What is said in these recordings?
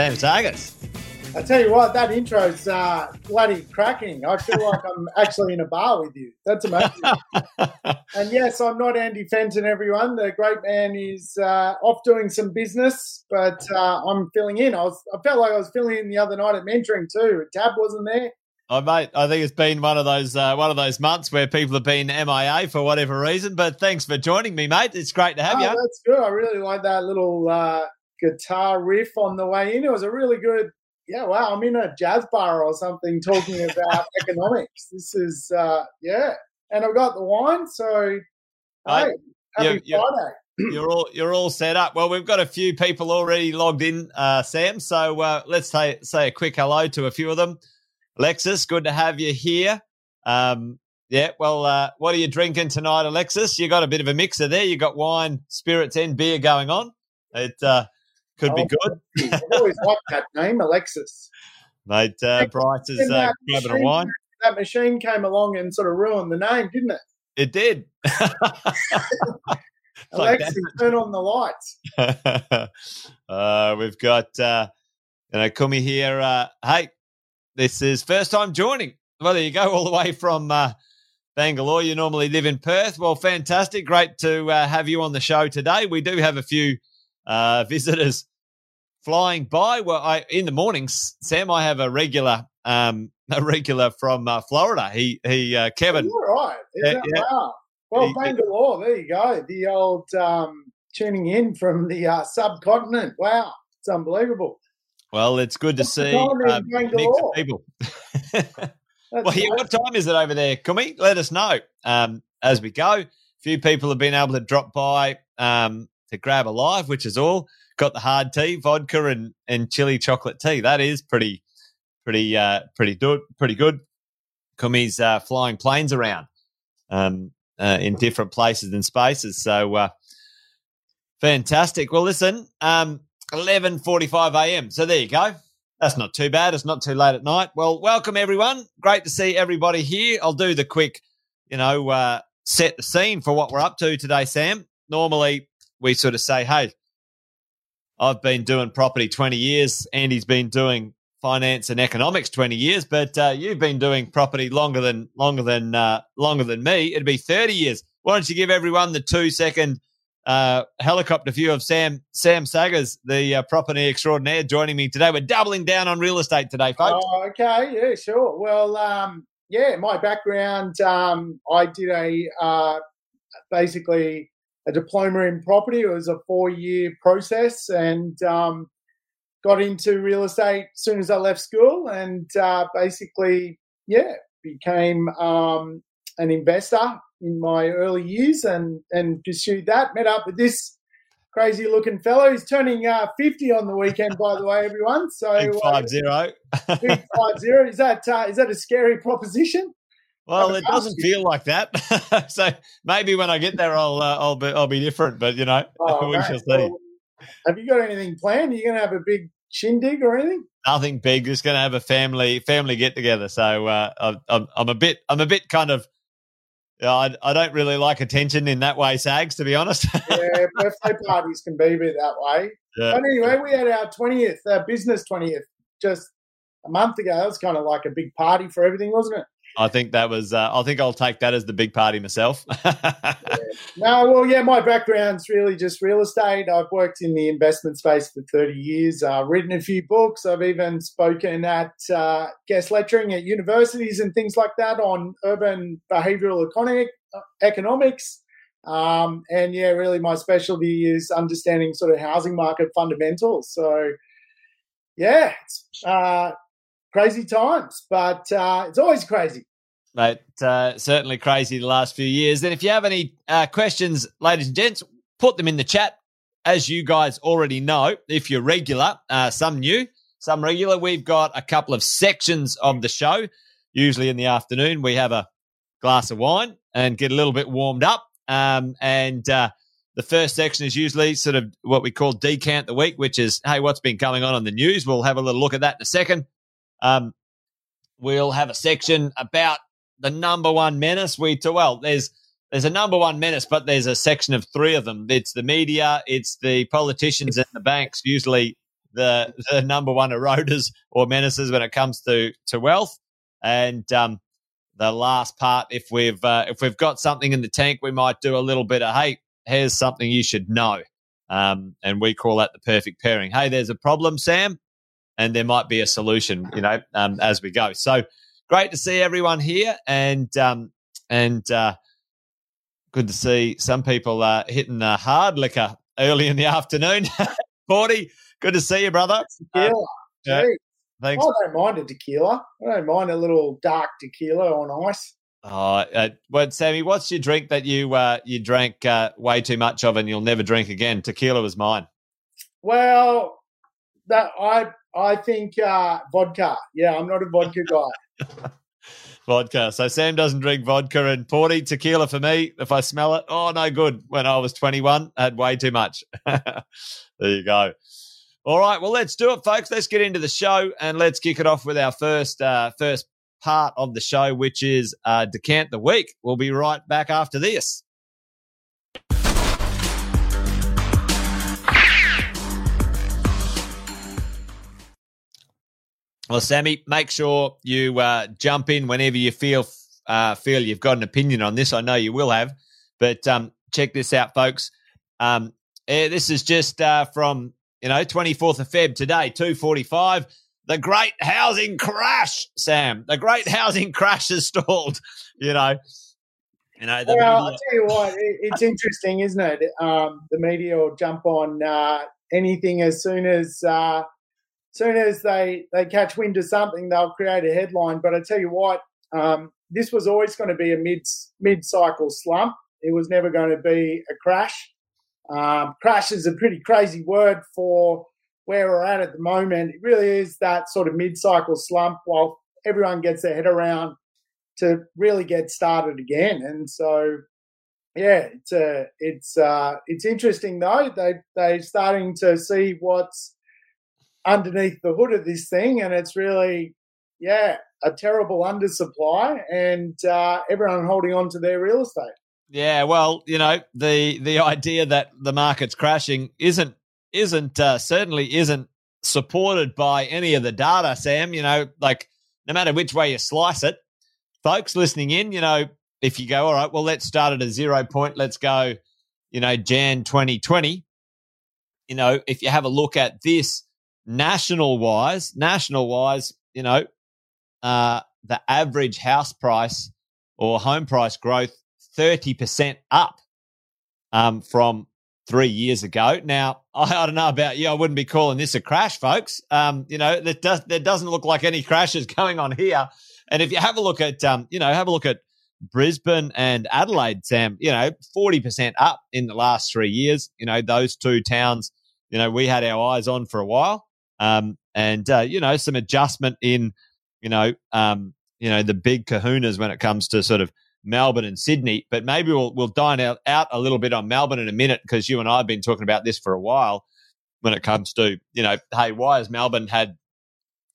Sam Saggers. I tell you what, that intro's uh, bloody cracking. I feel like I'm actually in a bar with you. That's amazing. and yes, I'm not Andy Fenton, everyone. The great man is uh, off doing some business, but uh, I'm filling in. I was, I felt like I was filling in the other night at mentoring too. Tab wasn't there. Oh, mate, I think it's been one of those uh, one of those months where people have been MIA for whatever reason. But thanks for joining me, mate. It's great to have oh, you. That's good. I really like that little uh, guitar riff on the way in. It was a really good yeah, wow, I'm in a jazz bar or something talking about economics. This is, uh, yeah. And I've got the wine, so hey, happy you're, Friday. You're all you're all set up. Well, we've got a few people already logged in, uh, Sam. So uh, let's say say a quick hello to a few of them. Alexis, good to have you here. Um, yeah, well, uh, what are you drinking tonight, Alexis? You got a bit of a mixer there. You got wine, spirits, and beer going on. It uh, could oh, be good. I've always liked that name, Alexis. Mate, uh, Bryce is uh, grabbing a wine. That machine came along and sort of ruined the name, didn't it? It did. Alexis, turn on the lights. uh, we've got, uh, you know, Kumi here. Uh, hey, this is first time joining. Well, there you go, all the way from uh, Bangalore. You normally live in Perth. Well, fantastic. Great to uh, have you on the show today. We do have a few uh, visitors flying by. Well, I in the mornings, Sam, I have a regular, um, a regular from uh, Florida. He, he, uh, Kevin. Oh, all right. Yeah, yeah. Wow. Well, he, Bangalore. There you go. The old um, tuning in from the uh, subcontinent. Wow, it's unbelievable. Well, it's good to see uh, people. well, yeah, what time is it over there, Kumi? Let us know um, as we go. A few people have been able to drop by um, to grab a live, which is all got the hard tea, vodka, and and chili chocolate tea. That is pretty, pretty, uh, pretty good. Pretty good. Kumi's uh, flying planes around um, uh, in different places and spaces. So uh, fantastic. Well, listen, um, eleven forty-five a.m. So there you go. That's not too bad. It's not too late at night. Well, welcome everyone. Great to see everybody here. I'll do the quick, you know, uh, set the scene for what we're up to today, Sam. Normally, we sort of say, hey, I've been doing property 20 years. Andy's been doing finance and economics 20 years, but uh, you've been doing property longer than longer than uh, longer than me. It'd be 30 years. Why don't you give everyone the two second uh, helicopter view of Sam Sam Saggers, the uh, property extraordinaire, joining me today. We're doubling down on real estate today, folks. Oh, okay, yeah, sure. Well, um, yeah, my background, um, I did a uh, basically a diploma in property. It was a four year process and um, got into real estate as soon as I left school and uh, basically, yeah, became um, an investor in my early years and, and pursued that. Met up with this crazy looking fellow. He's turning uh, 50 on the weekend, by the way, everyone. So big uh, five zero. big five zero. Is that uh, is that a scary proposition? Well, it doesn't feel like that. so maybe when I get there, I'll uh, I'll be I'll be different. But you know, oh, we shall see. Well, have you got anything planned? Are you going to have a big shindig or anything? Nothing big. Just going to have a family family get together. So uh, I'm I'm a bit I'm a bit kind of. Yeah, I, I don't really like attention in that way, Sags, to be honest. yeah, birthday parties can be a bit that way. Yeah. But anyway, we had our 20th, our business 20th, just a month ago. That was kind of like a big party for everything, wasn't it? I think that was. Uh, I think I'll take that as the big party myself. yeah. No, well, yeah, my background's really just real estate. I've worked in the investment space for thirty years. I've written a few books. I've even spoken at uh, guest lecturing at universities and things like that on urban behavioural economic, economics. Um, and yeah, really, my specialty is understanding sort of housing market fundamentals. So, yeah, uh, crazy times, but uh, it's always crazy. Mate, uh, certainly crazy the last few years. And if you have any uh, questions, ladies and gents, put them in the chat. As you guys already know, if you're regular, uh, some new, some regular, we've got a couple of sections of the show. Usually in the afternoon, we have a glass of wine and get a little bit warmed up. Um, and uh, the first section is usually sort of what we call decant the week, which is, hey, what's been coming on in the news? We'll have a little look at that in a second. Um, we'll have a section about the number one menace. We to well, there's there's a number one menace, but there's a section of three of them. It's the media, it's the politicians, and the banks. Usually, the the number one eroders or menaces when it comes to to wealth. And um, the last part, if we've uh, if we've got something in the tank, we might do a little bit of hey, here's something you should know, um, and we call that the perfect pairing. Hey, there's a problem, Sam, and there might be a solution, you know, um, as we go. So great to see everyone here, and um, and uh, good to see some people uh, hitting the hard liquor early in the afternoon. Forty, good to see you, brother. Tequila. Uh, thanks. I don't mind a tequila. I don't mind a little dark tequila on ice. Oh, uh, well, Sammy, what's your drink that you uh, you drank uh, way too much of and you'll never drink again? Tequila was mine. Well, that I I think uh, vodka. Yeah, I'm not a vodka guy. vodka. So Sam doesn't drink vodka and porty tequila for me. If I smell it, oh no good. When I was 21, I had way too much. there you go. All right, well let's do it, folks. Let's get into the show and let's kick it off with our first uh, first part of the show, which is uh, decant the week. We'll be right back after this. Well, Sammy, make sure you uh, jump in whenever you feel uh, feel you've got an opinion on this. I know you will have, but um, check this out, folks. Um, yeah, this is just uh, from you know twenty fourth of Feb today, two forty five. The great housing crash, Sam. The great housing crash has stalled. You know, you know. The well, I'll tell you what, it, it's interesting, isn't it? Um, the media will jump on uh, anything as soon as uh, soon as they they catch wind of something, they'll create a headline. But I tell you what, um, this was always going to be a mid mid cycle slump. It was never going to be a crash. Um, crash is a pretty crazy word for where we're at at the moment. It really is that sort of mid cycle slump while everyone gets their head around to really get started again. And so, yeah, it's uh, it's uh, it's interesting though. They they're starting to see what's underneath the hood of this thing, and it's really, yeah, a terrible undersupply, and uh, everyone holding on to their real estate. Yeah, well, you know, the the idea that the market's crashing isn't isn't uh, certainly isn't supported by any of the data, Sam. You know, like no matter which way you slice it, folks listening in, you know, if you go, all right, well, let's start at a zero point. Let's go, you know, Jan 2020. You know, if you have a look at this national wise, national wise, you know, uh, the average house price or home price growth 30% up um, from three years ago. Now, I, I, don't know about you. I wouldn't be calling this a crash, folks. Um, you know, there, does, there doesn't look like any crashes going on here. And if you have a look at, um, you know, have a look at Brisbane and Adelaide, Sam, you know, 40% up in the last three years. You know, those two towns, you know, we had our eyes on for a while. Um, and uh, you know some adjustment in you know um, you know the big kahunas when it comes to sort of Melbourne and Sydney. But maybe we'll we'll dine out, out a little bit on Melbourne in a minute because you and I have been talking about this for a while when it comes to you know hey why has Melbourne had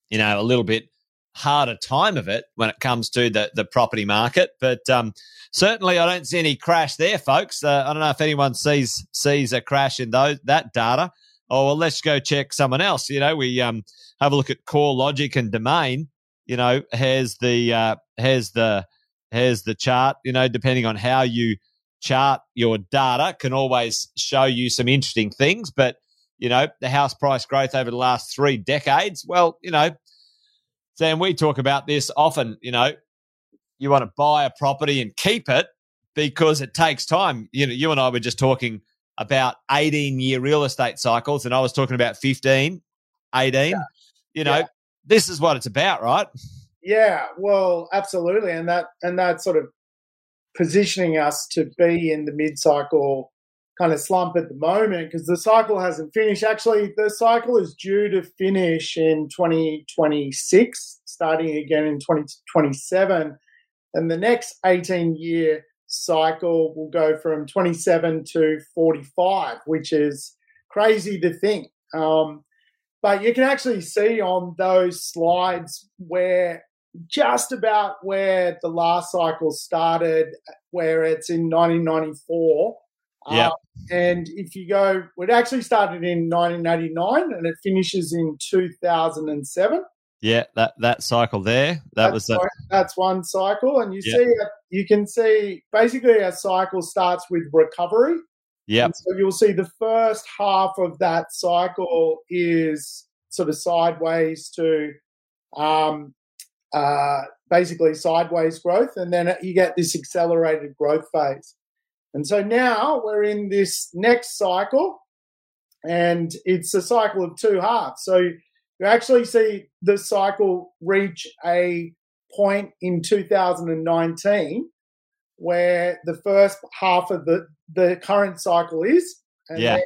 you know a little bit harder time of it when it comes to the the property market. But um, certainly, I don't see any crash there, folks. Uh, I don't know if anyone sees sees a crash in those that data oh well let's go check someone else. You know we um have a look at CoreLogic and domain. You know has the uh has the has the chart. You know depending on how you chart your data can always show you some interesting things. But you know the house price growth over the last three decades well you know sam we talk about this often you know. You want to buy a property and keep it because it takes time. You know you and i were just talking about 18 year real estate cycles, and I was talking about 15, 18. Yeah. You know, yeah. this is what it's about, right? Yeah, well, absolutely. And that and that sort of positioning us to be in the mid cycle kind of slump at the moment because the cycle hasn't finished. Actually, the cycle is due to finish in 2026, starting again in 2027. And the next 18 year cycle will go from 27 to 45, which is crazy to think. Um, but you can actually see on those slides where just about where the last cycle started, where it's in 1994. Yeah. Uh, and if you go, it actually started in 1989 and it finishes in 2007. Yeah, that that cycle there. That that's was the... that's one cycle, and you yeah. see you can see basically a cycle starts with recovery. Yeah. So you'll see the first half of that cycle is sort of sideways to um, uh, basically sideways growth, and then you get this accelerated growth phase. And so now we're in this next cycle, and it's a cycle of two halves. So you actually see the cycle reach a point in 2019 where the first half of the, the current cycle is. And yeah.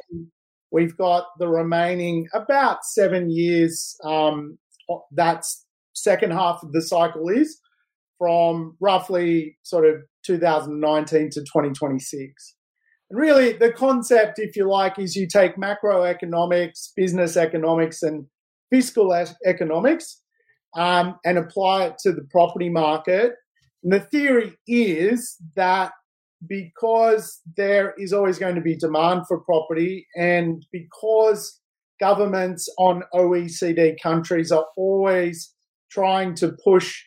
we've got the remaining about seven years. Um, that's second half of the cycle is from roughly sort of 2019 to 2026. And really, the concept, if you like, is you take macroeconomics, business economics, and fiscal economics um, and apply it to the property market. And the theory is that because there is always going to be demand for property and because governments on OECD countries are always trying to push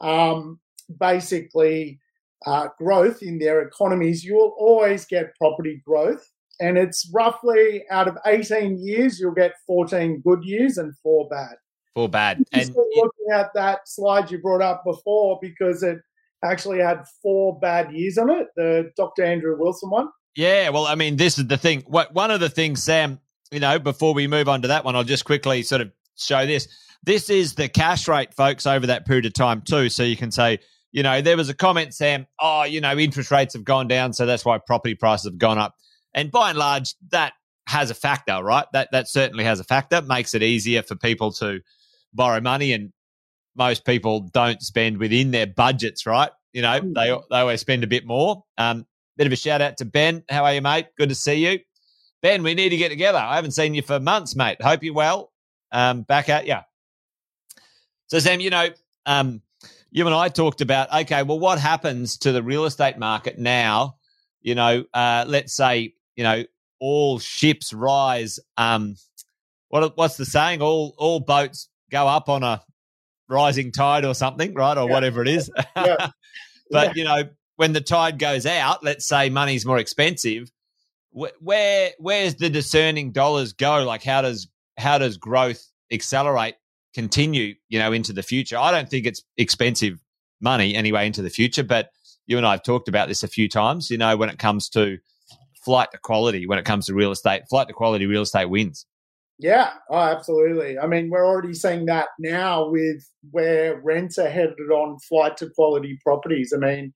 um, basically uh, growth in their economies, you will always get property growth and it's roughly out of 18 years, you'll get 14 good years and four bad. Four bad. And looking at that slide you brought up before because it actually had four bad years on it, the Dr. Andrew Wilson one. Yeah, well, I mean, this is the thing. What one of the things, Sam, you know, before we move on to that one, I'll just quickly sort of show this. This is the cash rate, folks, over that period of time too. So you can say, you know, there was a comment, Sam, oh, you know, interest rates have gone down, so that's why property prices have gone up. And by and large, that has a factor, right? That that certainly has a factor. Makes it easier for people to borrow money, and most people don't spend within their budgets, right? You know, they mm. they always spend a bit more. Um, bit of a shout out to Ben. How are you, mate? Good to see you, Ben. We need to get together. I haven't seen you for months, mate. Hope you're well. Um, back at you. So, Sam, you know, um, you and I talked about okay, well, what happens to the real estate market now? You know, uh, let's say you know, all ships rise. Um, what what's the saying? All all boats go up on a rising tide or something, right? Or yeah. whatever it is. Yeah. but yeah. you know, when the tide goes out, let's say money's more expensive. where where's the discerning dollars go? Like how does how does growth accelerate, continue? You know, into the future. I don't think it's expensive money anyway into the future, but you and I have talked about this a few times. You know, when it comes to flight to quality when it comes to real estate. Flight to quality real estate wins. Yeah, oh, absolutely. I mean, we're already seeing that now with where rents are headed on flight to quality properties. I mean,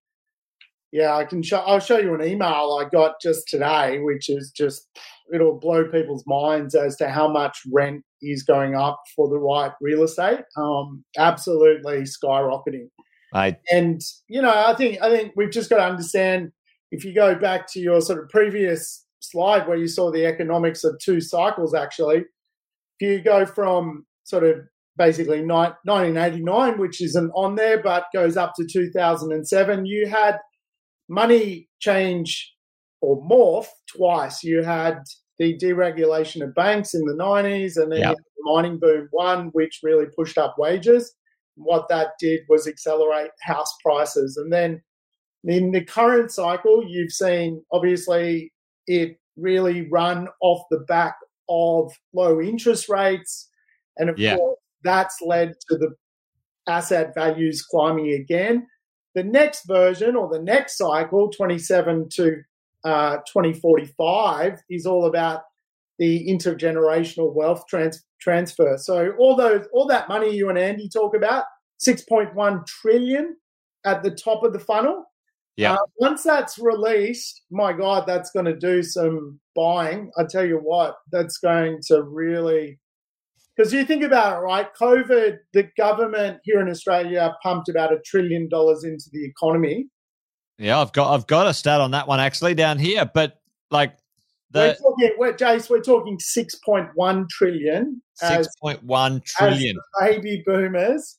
yeah, I can show. I'll show you an email I got just today, which is just it'll blow people's minds as to how much rent is going up for the right real estate. Um, absolutely skyrocketing. I And you know, I think I think we've just got to understand if you go back to your sort of previous slide where you saw the economics of two cycles, actually, if you go from sort of basically 1989, which isn't on there, but goes up to 2007, you had money change or morph twice. You had the deregulation of banks in the 90s and then yep. the mining boom one, which really pushed up wages. What that did was accelerate house prices. And then in the current cycle, you've seen obviously it really run off the back of low interest rates. And of yeah. course, that's led to the asset values climbing again. The next version or the next cycle, 27 to uh, 2045, is all about the intergenerational wealth trans- transfer. So all those, all that money you and Andy talk about, 6.1 trillion at the top of the funnel, yeah. Uh, once that's released, my God, that's going to do some buying. I tell you what, that's going to really. Because you think about it, right? COVID, the government here in Australia pumped about a trillion dollars into the economy. Yeah, I've got I've got a stat on that one actually down here, but like the, we're talking, we're, Jace, we're talking six point one trillion. Six point one trillion. baby boomers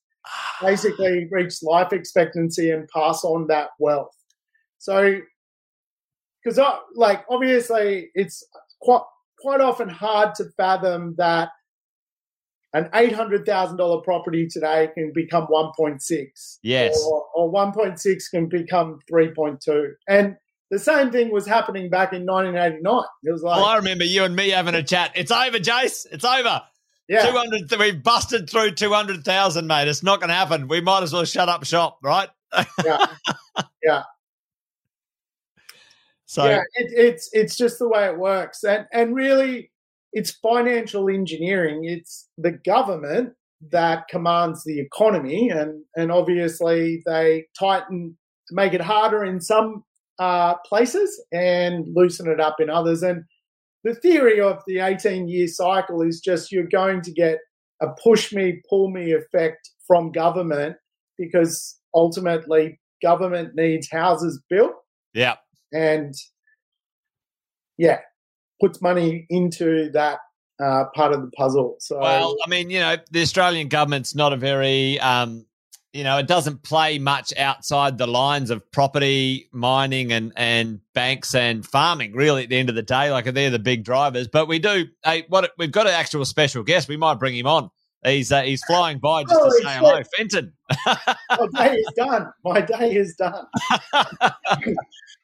basically reach life expectancy and pass on that wealth. So because like obviously it's quite quite often hard to fathom that an eight hundred thousand dollar property today can become one point six. Yes, or, or one point six can become three point two, and the same thing was happening back in 1989. It was like, well, I remember you and me having a chat. It's over, Jace. It's over. Yeah. 200, we've busted through 200,000, mate. It's not going to happen. We might as well shut up shop, right? yeah. Yeah. So yeah, it, it's it's just the way it works, and and really, it's financial engineering. It's the government that commands the economy, and and obviously they tighten, make it harder in some uh, places and loosen it up in others. And the theory of the 18 year cycle is just you're going to get a push me, pull me effect from government because ultimately government needs houses built. Yeah. And yeah, puts money into that uh, part of the puzzle. So, well, I mean, you know, the Australian government's not a very um, you know, it doesn't play much outside the lines of property, mining, and and banks and farming. Really, at the end of the day, like they're the big drivers. But we do. Hey, what we've got an actual special guest. We might bring him on. He's uh, he's flying by just to say hello, Fenton. My day is done. My day is done.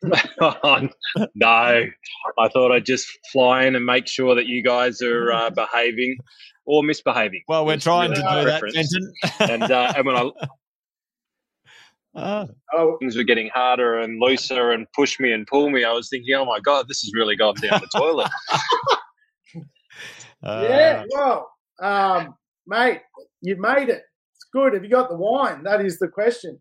oh, no, I thought I'd just fly in and make sure that you guys are uh, behaving or misbehaving. Well, we're trying really to do that, Fenton. and uh, and when I Oh. oh. Things were getting harder and looser and push me and pull me. I was thinking, oh my God, this has really gone down the toilet. uh, yeah, well, um, mate, you've made it. It's good. Have you got the wine? That is the question.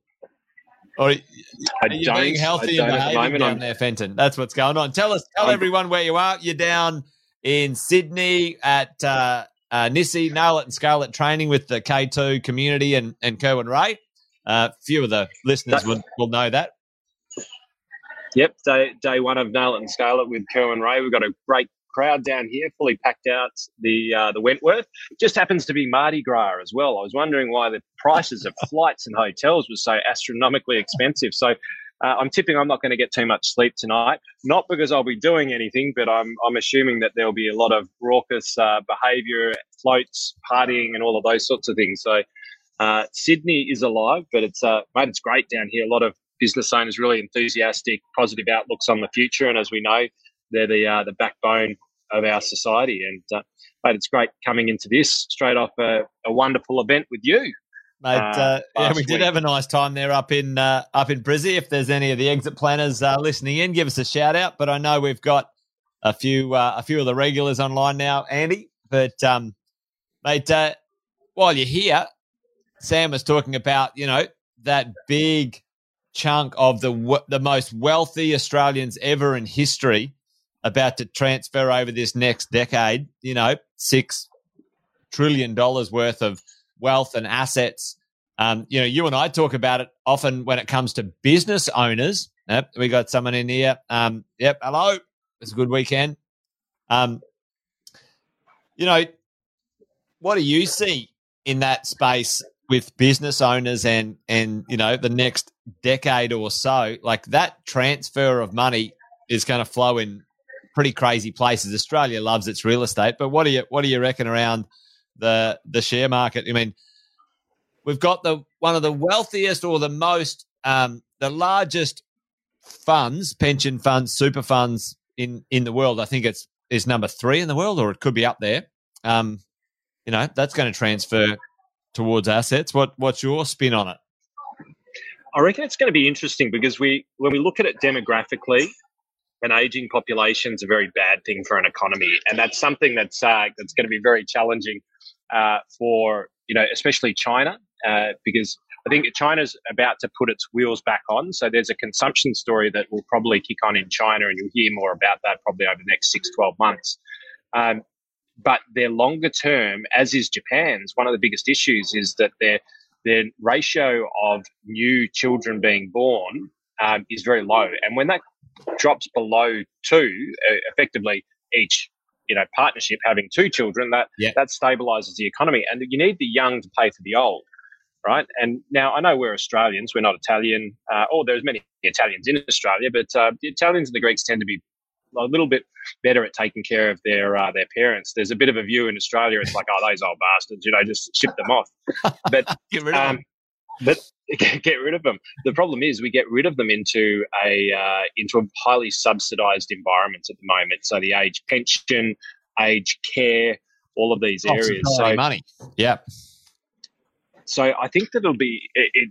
Or are you being healthy and behaving down I'm... there, Fenton? That's what's going on. Tell us, tell I'm... everyone where you are. You're down in Sydney at uh, uh, Nissi, Nail It and Scale It training with the K2 community and, and Kerwin Rae. Uh, few of the listeners will, will know that. Yep, day, day one of Nail It and Scale It with Kerwin Rae. We've got a great crowd down here, fully packed out the uh, the Wentworth. Just happens to be Mardi Gras as well. I was wondering why the prices of flights and hotels were so astronomically expensive. So uh, I'm tipping I'm not going to get too much sleep tonight. Not because I'll be doing anything, but I'm I'm assuming that there'll be a lot of raucous uh, behaviour, floats, partying, and all of those sorts of things. So uh, Sydney is alive, but it's uh, mate, it's great down here. A lot of business owners really enthusiastic, positive outlooks on the future, and as we know, they're the uh, the backbone of our society. And uh, mate, it's great coming into this straight off a, a wonderful event with you. Mate, uh, uh yeah, we did have a nice time there up in uh, up in Brizzy. If there's any of the exit planners uh, listening in, give us a shout out. But I know we've got a few uh, a few of the regulars online now, Andy. But um, mate, uh, while you're here, Sam was talking about you know that big chunk of the the most wealthy Australians ever in history about to transfer over this next decade. You know, six trillion dollars worth of wealth and assets. Um, you know, you and I talk about it often when it comes to business owners. Yep, we got someone in here. Um, yep, hello. It's a good weekend. Um, you know, what do you see in that space with business owners and and you know the next decade or so? Like that transfer of money is going to flow in pretty crazy places. Australia loves its real estate, but what do you what do you reckon around the the share market? I mean, we've got the one of the wealthiest or the most um, the largest funds, pension funds, super funds in in the world. I think it's is number three in the world, or it could be up there. Um, you know, that's going to transfer towards assets. What what's your spin on it? I reckon it's going to be interesting because we when we look at it demographically, an aging population is a very bad thing for an economy, and that's something that's uh, that's going to be very challenging uh, for you know especially China uh, because I think China's about to put its wheels back on. So there's a consumption story that will probably kick on in China, and you'll hear more about that probably over the next six, 12 months. Um, but their longer term, as is Japan's, one of the biggest issues is that their their ratio of new children being born um, is very low, and when that drops below two, uh, effectively each you know partnership having two children, that that stabilizes the economy, and you need the young to pay for the old. right? And now I know we're Australians, we're not Italian, uh, or there's many Italians in Australia, but uh, the Italians and the Greeks tend to be a little bit better at taking care of their uh, their parents. There's a bit of a view in Australia. It's like, oh, those old bastards, you know, just ship them off. But get rid of um, them. But get rid of them. The problem is we get rid of them into a uh, into a highly subsidised environment at the moment. So the age pension, age care, all of these areas. So money. Yeah. So I think that it'll be it, it,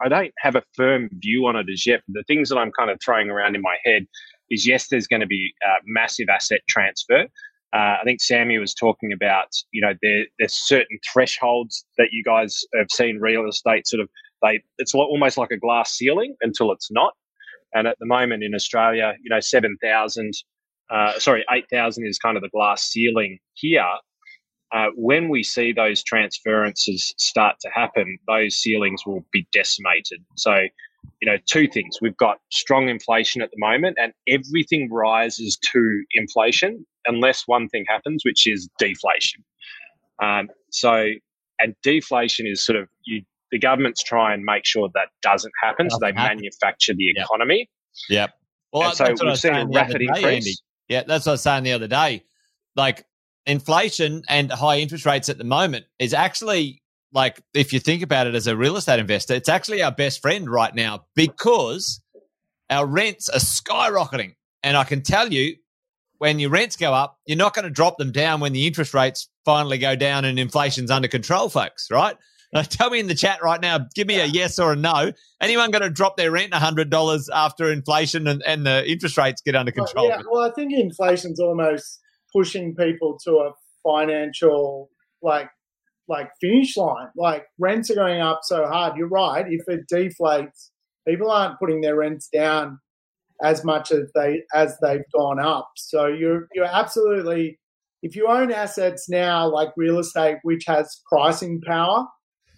I don't have a firm view on it as yet. But the things that I'm kind of throwing around in my head is yes, there's going to be uh, massive asset transfer. Uh, I think Sammy was talking about, you know, there, there's certain thresholds that you guys have seen real estate sort of they it's almost like a glass ceiling until it's not. And at the moment in Australia, you know, seven thousand, uh, sorry, eight thousand is kind of the glass ceiling here. Uh, when we see those transferences start to happen, those ceilings will be decimated. So you know, two things. We've got strong inflation at the moment, and everything rises to inflation unless one thing happens, which is deflation. Um, so, and deflation is sort of you. The governments try and make sure that doesn't happen, so they manufacture the economy. Yep. Well, and so we've seen a rapid day, increase. Andy. Yeah, that's what I was saying the other day. Like inflation and high interest rates at the moment is actually like if you think about it as a real estate investor, it's actually our best friend right now because our rents are skyrocketing. And I can tell you, when your rents go up, you're not going to drop them down when the interest rates finally go down and inflation's under control, folks, right? Now, tell me in the chat right now, give me a yes or a no. Anyone going to drop their rent $100 after inflation and, and the interest rates get under control? Well, yeah, well, I think inflation's almost pushing people to a financial, like, like finish line. Like rents are going up so hard. You're right. If it deflates, people aren't putting their rents down as much as they as they've gone up. So you're you're absolutely if you own assets now like real estate, which has pricing power,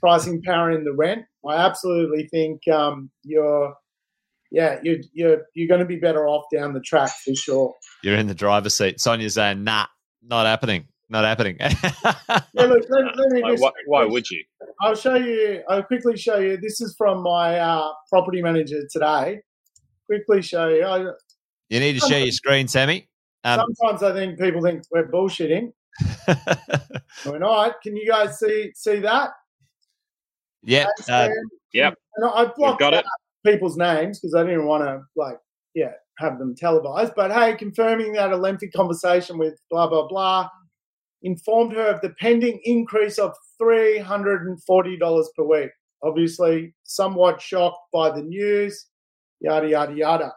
pricing power in the rent, I absolutely think um, you're yeah, you're you're you're going to be better off down the track for sure. You're in the driver's seat. Sonia's saying, "Nah, not happening." Not happening. yeah, look, let, let me just, why, why, would you? I'll show you. I'll quickly show you. This is from my uh, property manager today. Quickly show you. I, you need to share your screen, Sammy. Um, sometimes I think people think we're bullshitting. we're not. Can you guys see see that? Yeah. Uh, yep. And I blocked got it. people's names because I didn't want to like yeah have them televised. But hey, confirming that a lengthy conversation with blah blah blah informed her of the pending increase of $340 per week. Obviously, somewhat shocked by the news, yada, yada, yada.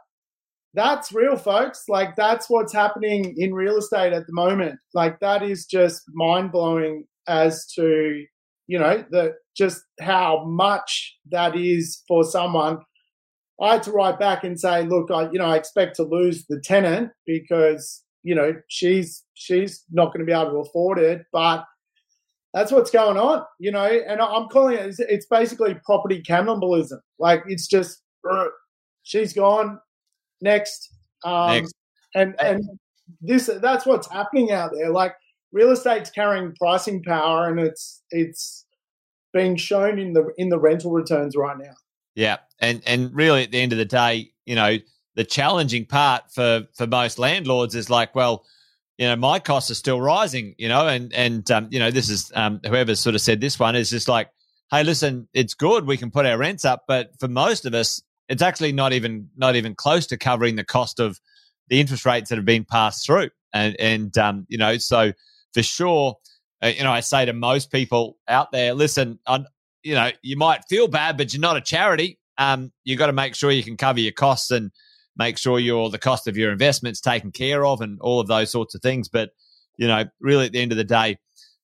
That's real, folks. Like, that's what's happening in real estate at the moment. Like, that is just mind blowing as to, you know, the just how much that is for someone. I had to write back and say, look, I, you know, I expect to lose the tenant because you know, she's she's not going to be able to afford it. But that's what's going on, you know. And I'm calling it. It's basically property cannibalism. Like it's just she's gone next. Um, next. And and this that's what's happening out there. Like real estate's carrying pricing power, and it's it's being shown in the in the rental returns right now. Yeah, and and really at the end of the day, you know, the challenging part for for most landlords is like, well, you know, my costs are still rising, you know, and and um, you know, this is um, whoever sort of said this one is just like, hey, listen, it's good we can put our rents up, but for most of us, it's actually not even not even close to covering the cost of the interest rates that have been passed through, and and um, you know, so for sure, uh, you know, I say to most people out there, listen, I'm, you know, you might feel bad, but you're not a charity. Um, you got to make sure you can cover your costs and make sure your the cost of your investments taken care of and all of those sorts of things. But you know, really at the end of the day,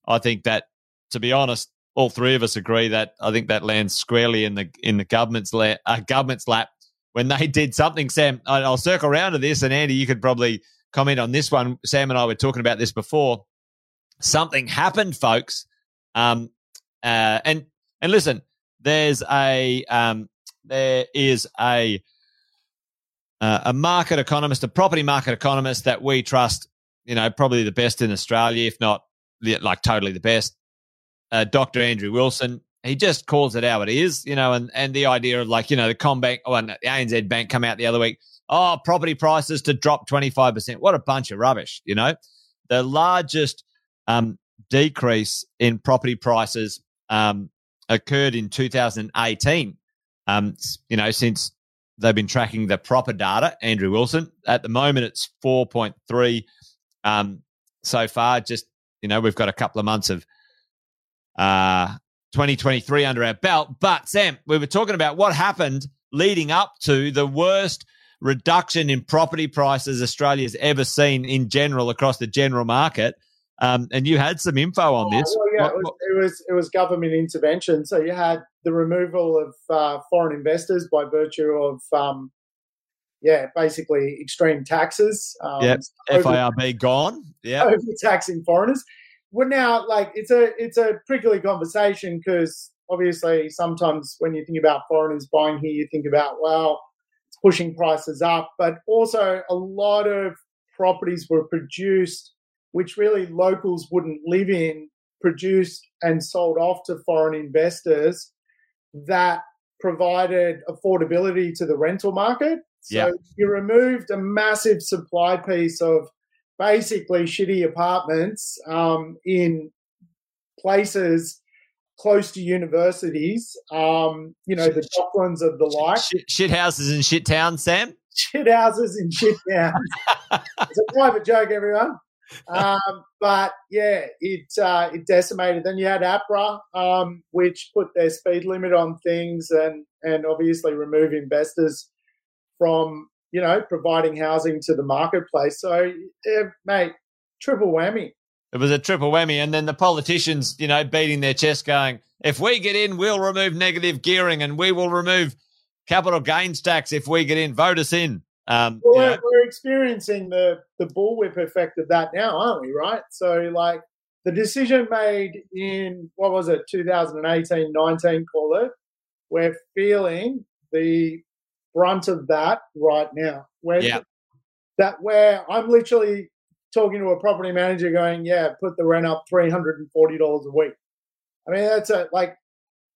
I think that to be honest, all three of us agree that I think that lands squarely in the in the government's la- uh, government's lap when they did something. Sam, I'll circle around to this, and Andy, you could probably comment on this one. Sam and I were talking about this before. Something happened, folks. Um, uh, and and listen, there's a um, there is a uh, a market economist, a property market economist that we trust, you know, probably the best in Australia, if not like totally the best. Uh, Dr. Andrew Wilson. he just calls it how it is, you know, and, and the idea of like, you know, the CommBank, oh, the ANZ Bank come out the other week, oh, property prices to drop 25%. What a bunch of rubbish, you know? The largest um, decrease in property prices um, occurred in 2018. Um, you know, since they've been tracking the proper data, Andrew Wilson. At the moment, it's 4.3 um, so far. Just, you know, we've got a couple of months of uh, 2023 under our belt. But, Sam, we were talking about what happened leading up to the worst reduction in property prices Australia's ever seen in general across the general market. Um, and you had some info on this. Oh, well, yeah, what, it, was, it, was, it was government intervention. So you had the removal of uh, foreign investors by virtue of um, yeah, basically extreme taxes. Um, yep, FIRB gone. Yeah, taxing foreigners. Well, now like it's a it's a prickly conversation because obviously sometimes when you think about foreigners buying here, you think about well, it's pushing prices up, but also a lot of properties were produced which really locals wouldn't live in, produced and sold off to foreign investors that provided affordability to the rental market. So yeah. you removed a massive supply piece of basically shitty apartments um, in places close to universities. Um, you know, the Docklands of the like. Shit, shit houses in shit towns, Sam? Shit houses in shit towns. it's a private joke, everyone um, but yeah, it uh, it decimated. Then you had APRA, um, which put their speed limit on things, and and obviously remove investors from you know providing housing to the marketplace. So, yeah, mate, triple whammy. It was a triple whammy, and then the politicians, you know, beating their chest, going, "If we get in, we'll remove negative gearing, and we will remove capital gains tax if we get in. Vote us in." Um, well, we're, we're, experiencing the the bullwhip effect of that now, aren't we? Right. So, like the decision made in what was it, 2018, 19, call it. We're feeling the brunt of that right now. Where yeah. that where I'm literally talking to a property manager, going, "Yeah, put the rent up three hundred and forty dollars a week." I mean, that's a like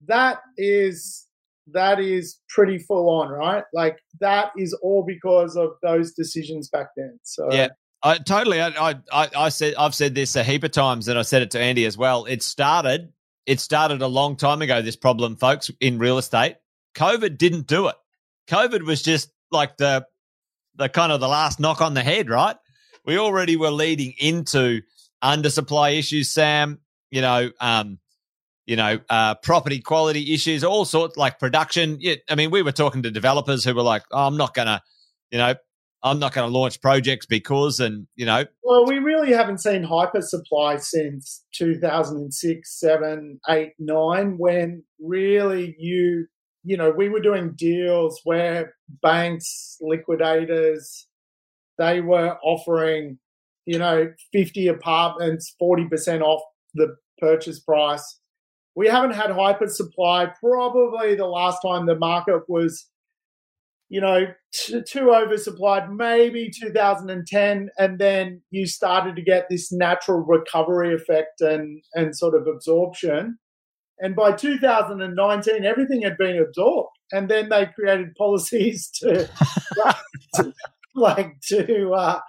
that is that is pretty full on, right? Like that is all because of those decisions back then. So yeah. I totally. I, I, I said I've said this a heap of times, and I said it to Andy as well. It started. It started a long time ago. This problem, folks, in real estate. COVID didn't do it. COVID was just like the the kind of the last knock on the head, right? We already were leading into undersupply issues, Sam. You know, um, you know, uh, property quality issues, all sorts like production. Yeah, I mean, we were talking to developers who were like, oh, I'm not going to, you know, I'm not going to launch projects because, and, you know. Well, we really haven't seen hyper supply since 2006, 7, 8, 9, when really you, you know, we were doing deals where banks, liquidators, they were offering, you know, 50 apartments, 40% off the purchase price we haven't had hyper supply. Probably the last time the market was, you know, too oversupplied, maybe 2010, and then you started to get this natural recovery effect and and sort of absorption. And by 2019, everything had been absorbed, and then they created policies to, to like to. Uh,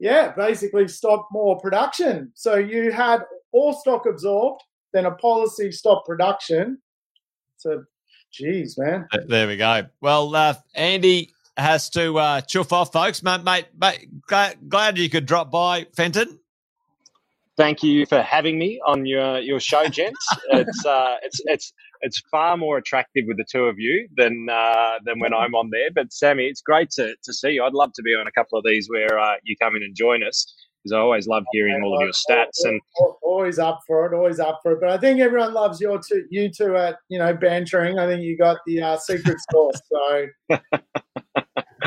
yeah, basically stop more production. So you had all stock absorbed, then a policy stop production. So, geez, man. There we go. Well, uh, Andy has to uh, chuff off, folks. Mate, mate, mate glad, glad you could drop by, Fenton. Thank you for having me on your your show, gents. it's uh, it's it's it's far more attractive with the two of you than uh, than when I'm on there. But Sammy, it's great to, to see you. I'd love to be on a couple of these where uh, you come in and join us because I always love hearing all of your stats and always up for it, always up for it. But I think everyone loves your two, you two at you know bantering. I think you got the uh, secret sauce. So,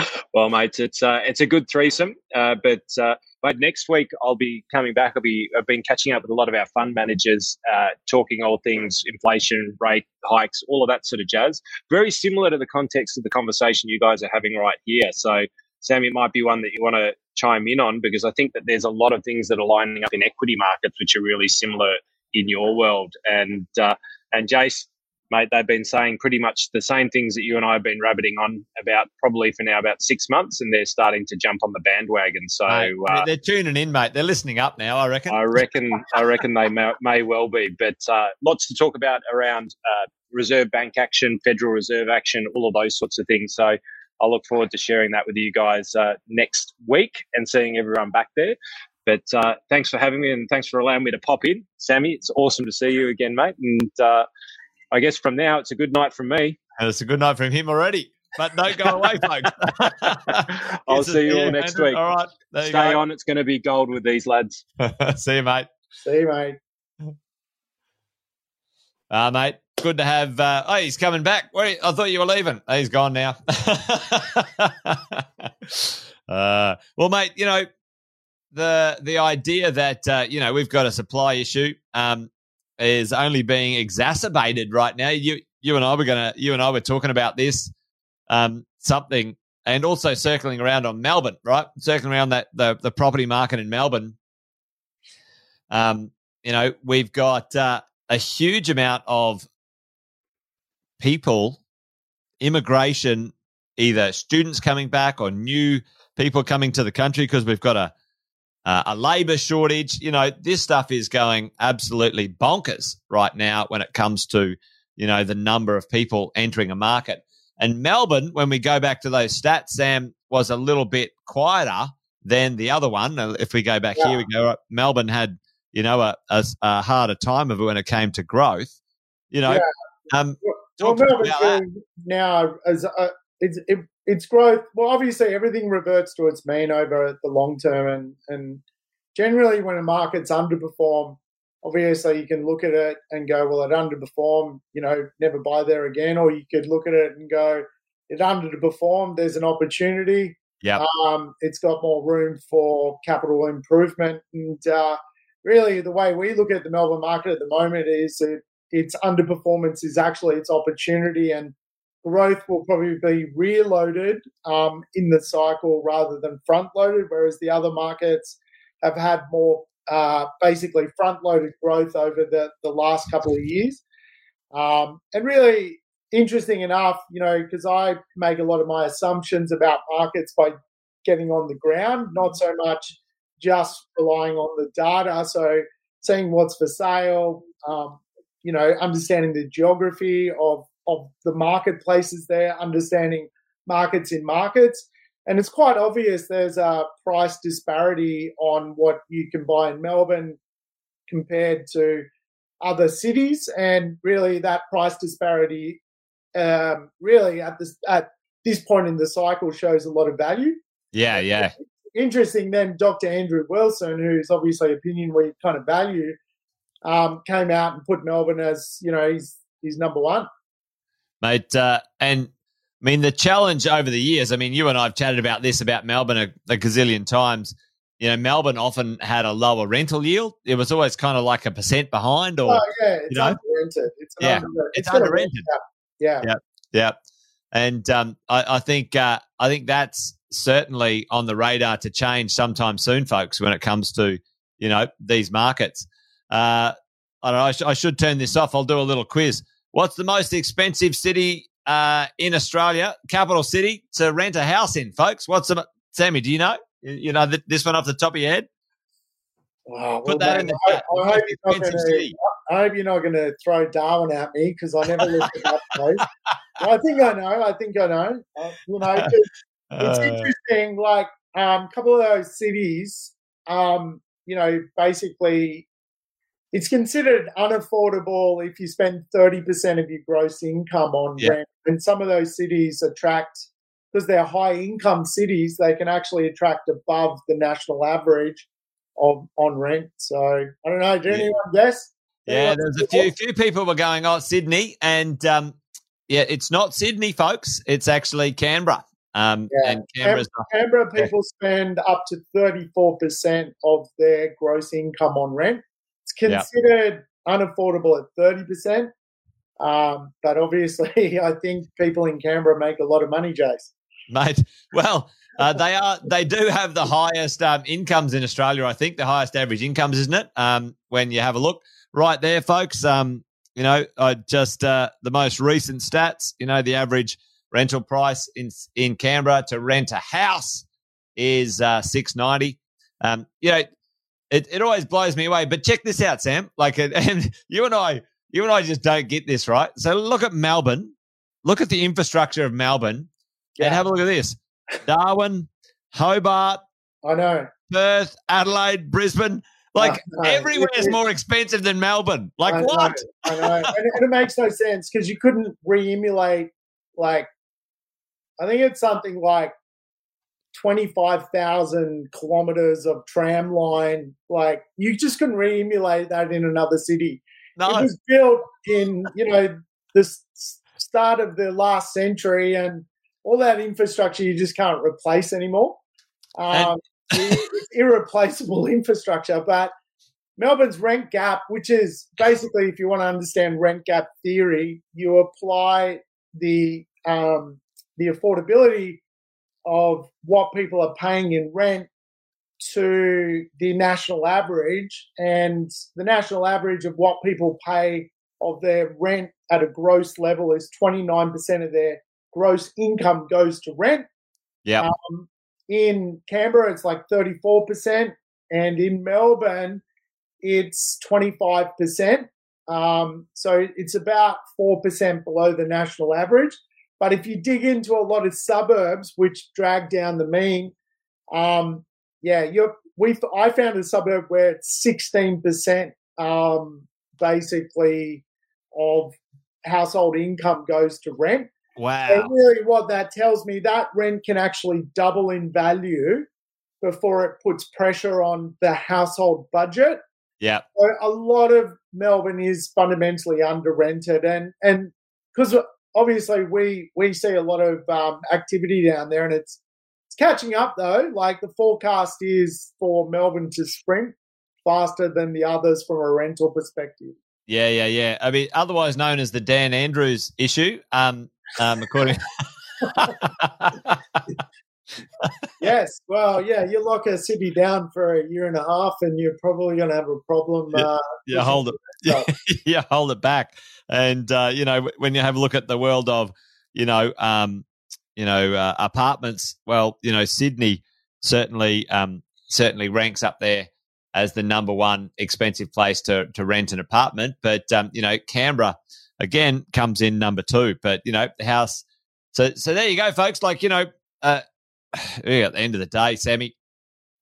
well, mate, it's uh, it's a good threesome. Uh, but uh, but next week I'll be coming back. I'll be I've been catching up with a lot of our fund managers, uh, talking all things inflation, rate hikes, all of that sort of jazz. Very similar to the context of the conversation you guys are having right here. So. Sam, it might be one that you want to chime in on because I think that there's a lot of things that are lining up in equity markets which are really similar in your world. And uh, and Jace, mate, they've been saying pretty much the same things that you and I have been rabbiting on about probably for now about six months, and they're starting to jump on the bandwagon. So mate, uh, they're tuning in, mate. They're listening up now. I reckon. I reckon. I reckon they may, may, well be. But uh, lots to talk about around uh, Reserve Bank action, Federal Reserve action, all of those sorts of things. So. I look forward to sharing that with you guys uh, next week and seeing everyone back there. But uh, thanks for having me and thanks for allowing me to pop in, Sammy. It's awesome to see you again, mate. And uh, I guess from now, it's a good night from me. And it's a good night from him already. But don't go away, folks. I'll see you all next week. All right. Stay on. It's going to be gold with these lads. see you, mate. See you, mate. Uh, mate, good to have. Uh, oh, he's coming back. Wait, I thought you were leaving. Oh, he's gone now. uh, well, mate, you know the the idea that uh, you know we've got a supply issue. Um, is only being exacerbated right now. You you and I were gonna you and I were talking about this um, something and also circling around on Melbourne, right? Circling around that the the property market in Melbourne. Um, you know, we've got uh, a huge amount of people, immigration, either students coming back or new people coming to the country because we've got a uh, a labor shortage. You know, this stuff is going absolutely bonkers right now when it comes to, you know, the number of people entering a market. And Melbourne, when we go back to those stats, Sam was a little bit quieter than the other one. If we go back yeah. here, we go, Melbourne had, you know, a, a, a, harder time of it when it came to growth. You know, yeah. um, well, Melbourne now as a, it's it, its growth. Well, obviously, everything reverts to its mean over the long term, and and generally, when a market's underperform, obviously you can look at it and go, well, it underperformed. You know, never buy there again, or you could look at it and go, it underperformed. There's an opportunity. Yeah. Um, it's got more room for capital improvement, and uh, really, the way we look at the Melbourne market at the moment is that its underperformance is actually its opportunity and growth will probably be rear loaded um, in the cycle rather than front loaded, whereas the other markets have had more uh, basically front loaded growth over the, the last couple of years. Um, and really interesting enough, you know, because I make a lot of my assumptions about markets by getting on the ground, not so much just relying on the data. So seeing what's for sale, um, you know, understanding the geography of of the marketplaces there, understanding markets in markets. And it's quite obvious there's a price disparity on what you can buy in Melbourne compared to other cities. And really, that price disparity, um, really, at this, at this point in the cycle, shows a lot of value. Yeah, yeah. Interesting. Then Dr. Andrew Wilson, who's obviously opinion we kind of value, um, came out and put Melbourne as you know he's he's number one mate. Uh, and I mean, the challenge over the years, I mean, you and I have chatted about this about Melbourne a, a gazillion times. You know, Melbourne often had a lower rental yield. It was always kind of like a percent behind, or oh, yeah, it's you know, under-rented. It's yeah, under, it's, it's under rented. Yeah, yeah, yeah. And um, I, I, think uh, I think that's certainly on the radar to change sometime soon, folks. When it comes to you know these markets, uh, I don't know. I, sh- I should turn this off. I'll do a little quiz. What's the most expensive city uh, in Australia, capital city, to rent a house in, folks? What's the Sammy? Do you know? You know this one off the top of your head. Wow, Put well, that in the chat. I, I, hope gonna, I, hope you're not going to throw Darwin at me because I never looked at that place. I think I know. I think I know. Uh, you know, it's uh, interesting. Like um, a um, couple of those cities, um, you know, basically it's considered unaffordable if you spend 30% of your gross income on yeah. rent. And some of those cities attract, because they're high income cities, they can actually attract above the national average of on rent. So I don't know. Do yeah. anyone guess? Yeah, there's a few few people were going, oh, Sydney. And um, yeah, it's not Sydney, folks. It's actually Canberra. Um, yeah. And Canberra, Canberra people yeah. spend up to 34% of their gross income on rent. It's considered unaffordable at 30%. Um, but obviously, I think people in Canberra make a lot of money, Jace. Mate, well, uh, they are they do have the highest um, incomes in Australia. I think the highest average incomes, isn't it? Um, when you have a look right there, folks. Um, you know, I just uh, the most recent stats. You know, the average rental price in in Canberra to rent a house is uh, six ninety. Um, you know, it, it always blows me away. But check this out, Sam. Like, and you and I, you and I just don't get this right. So look at Melbourne. Look at the infrastructure of Melbourne, yeah. and have a look at this: Darwin, Hobart. I know. Perth, Adelaide, Brisbane. Like everywhere is more expensive than Melbourne. Like I what? Know, I know, and, and, it makes no sense because you couldn't re-emulate. Like, I think it's something like twenty-five thousand kilometers of tram line. Like, you just couldn't re-emulate that in another city. No. It was built in, you know, the start of the last century, and all that infrastructure you just can't replace anymore. Um, it's irreplaceable infrastructure. But Melbourne's rent gap, which is basically, if you want to understand rent gap theory, you apply the um, the affordability of what people are paying in rent to the national average, and the national average of what people pay of their rent at a gross level is 29% of their gross income goes to rent. Yeah. Um, in Canberra, it's like 34%. And in Melbourne, it's 25%. Um, so it's about 4% below the national average. But if you dig into a lot of suburbs, which drag down the mean, um, yeah, you're, we I found a suburb where it's 16% um, basically of household income goes to rent. Wow. So really, what that tells me that rent can actually double in value before it puts pressure on the household budget. Yeah. So a lot of Melbourne is fundamentally under rented, and and because obviously we we see a lot of um, activity down there, and it's it's catching up though. Like the forecast is for Melbourne to sprint faster than the others from a rental perspective. Yeah, yeah, yeah. I mean, otherwise known as the Dan Andrews issue. Um, um, according. yes, well, yeah, you lock a city down for a year and a half, and you're probably going to have a problem. Yeah, uh, yeah hold it. Yeah, yeah, hold it back. And uh, you know, when you have a look at the world of, you know, um, you know, uh, apartments. Well, you know, Sydney certainly um, certainly ranks up there as the number one expensive place to to rent an apartment. But um, you know, Canberra again comes in number two. But you know, the house. So so there you go, folks. Like you know, uh, at the end of the day, Sammy,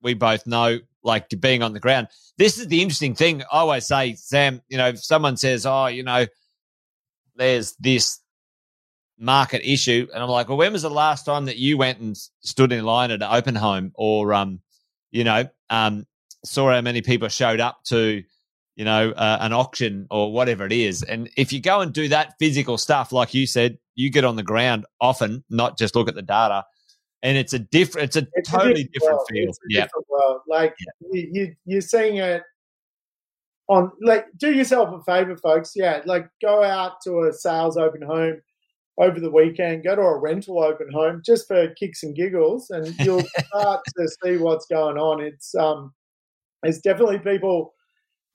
we both know like being on the ground. This is the interesting thing. I always say, Sam, you know, if someone says, "Oh, you know, there's this market issue," and I'm like, "Well, when was the last time that you went and stood in line at an open home, or um, you know, um, saw how many people showed up to you know, uh, an auction or whatever it is. And if you go and do that physical stuff, like you said, you get on the ground often, not just look at the data. And it's a different, it's a it's totally a different, different feel. yeah. Like yeah. you, you're seeing it on, like, do yourself a favor, folks. Yeah. Like go out to a sales open home over the weekend, go to a rental open home just for kicks and giggles, and you'll start to see what's going on. It's, um, there's definitely people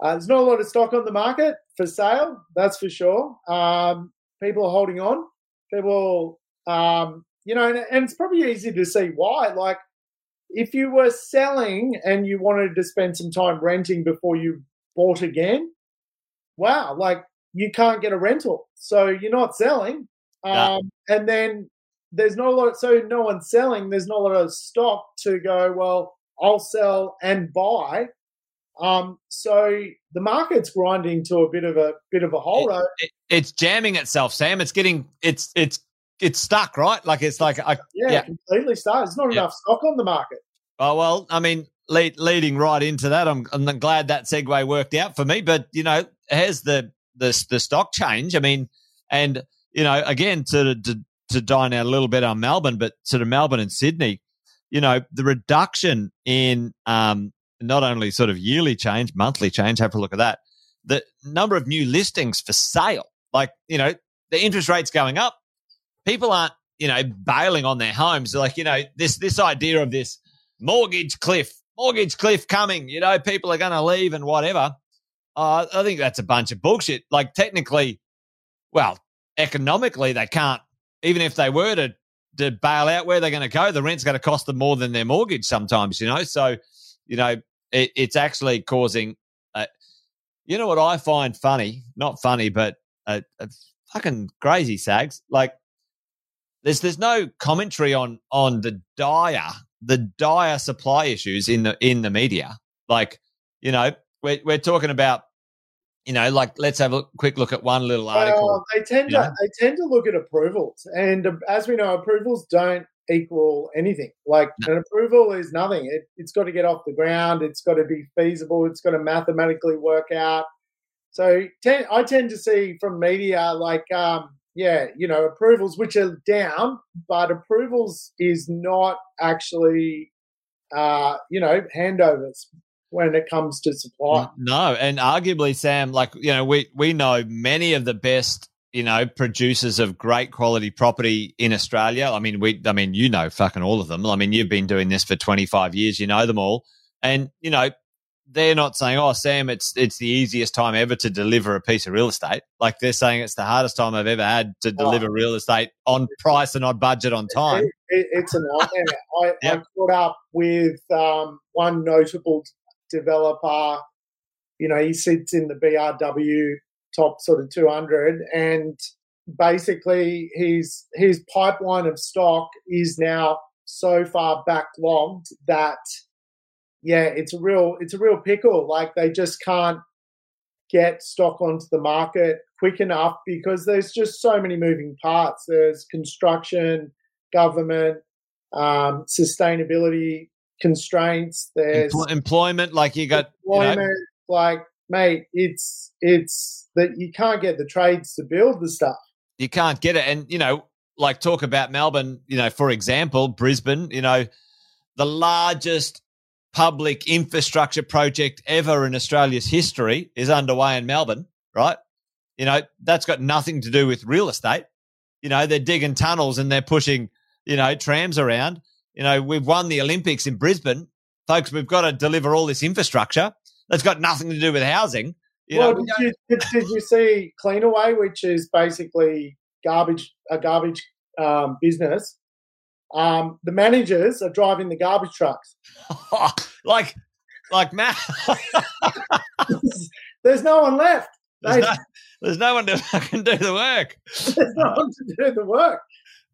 uh, there's not a lot of stock on the market for sale, that's for sure. Um, people are holding on. People, um, you know, and, and it's probably easy to see why. Like, if you were selling and you wanted to spend some time renting before you bought again, wow, like you can't get a rental. So you're not selling. Um, And then there's not a lot, so no one's selling. There's not a lot of stock to go, well, I'll sell and buy. Um, so the market's grinding to a bit of a bit of a hole. It, it, it's jamming itself, Sam. It's getting it's it's it's stuck, right? Like it's like I, yeah, yeah, completely stuck. It's not yeah. enough stock on the market. Oh well, I mean, lead, leading right into that, I'm I'm glad that segue worked out for me. But you know, has the the the stock change? I mean, and you know, again to to to dine out a little bit on Melbourne, but sort of Melbourne and Sydney, you know, the reduction in um not only sort of yearly change, monthly change, have a look at that. The number of new listings for sale, like, you know, the interest rates going up, people aren't, you know, bailing on their homes. Like, you know, this, this idea of this mortgage cliff, mortgage cliff coming, you know, people are going to leave and whatever. Uh, I think that's a bunch of bullshit. Like technically, well, economically they can't. Even if they were to to bail out, where they're going to go, the rent's going to cost them more than their mortgage sometimes. You know, so you know it, it's actually causing. Uh, you know what I find funny? Not funny, but uh, fucking crazy sags. Like there's there's no commentary on on the dire the dire supply issues in the in the media. Like you know we're we're talking about you know, like let's have a quick look at one little article. Well, they tend to know? they tend to look at approvals, and um, as we know, approvals don't equal anything. Like no. an approval is nothing. It, it's got to get off the ground. It's got to be feasible. It's got to mathematically work out. So ten, I tend to see from media like, um, yeah, you know, approvals which are down, but approvals is not actually, uh, you know, handovers when it comes to supply. No, and arguably, Sam, like you know, we we know many of the best you know producers of great quality property in Australia. I mean, we, I mean, you know, fucking all of them. I mean, you've been doing this for twenty five years. You know them all, and you know. They're not saying, "Oh, Sam, it's it's the easiest time ever to deliver a piece of real estate." Like they're saying, it's the hardest time I've ever had to deliver oh. real estate on price and on budget on time. It, it, it's a nightmare. I, yep. I caught up with um, one notable developer. You know, he sits in the BRW top sort of 200, and basically his his pipeline of stock is now so far backlogged that yeah, it's a real it's a real pickle. Like they just can't get stock onto the market quick enough because there's just so many moving parts. There's construction, government, um, sustainability constraints. There's Empl- employment, like you got employment, you know. like mate, it's it's that you can't get the trades to build the stuff. You can't get it, and you know, like talk about Melbourne. You know, for example, Brisbane. You know, the largest public infrastructure project ever in Australia's history is underway in Melbourne, right? You know, that's got nothing to do with real estate. You know, they're digging tunnels and they're pushing, you know, trams around you know, we've won the Olympics in Brisbane. Folks, we've got to deliver all this infrastructure that's got nothing to do with housing. You well, know, did, you, did, did, you see Cleanaway, which is basically garbage, a garbage um, business? Um, the managers are driving the garbage trucks. like, like Matt. there's no one left. There's, no, there's no one to fucking do the work. There's no one to do the work.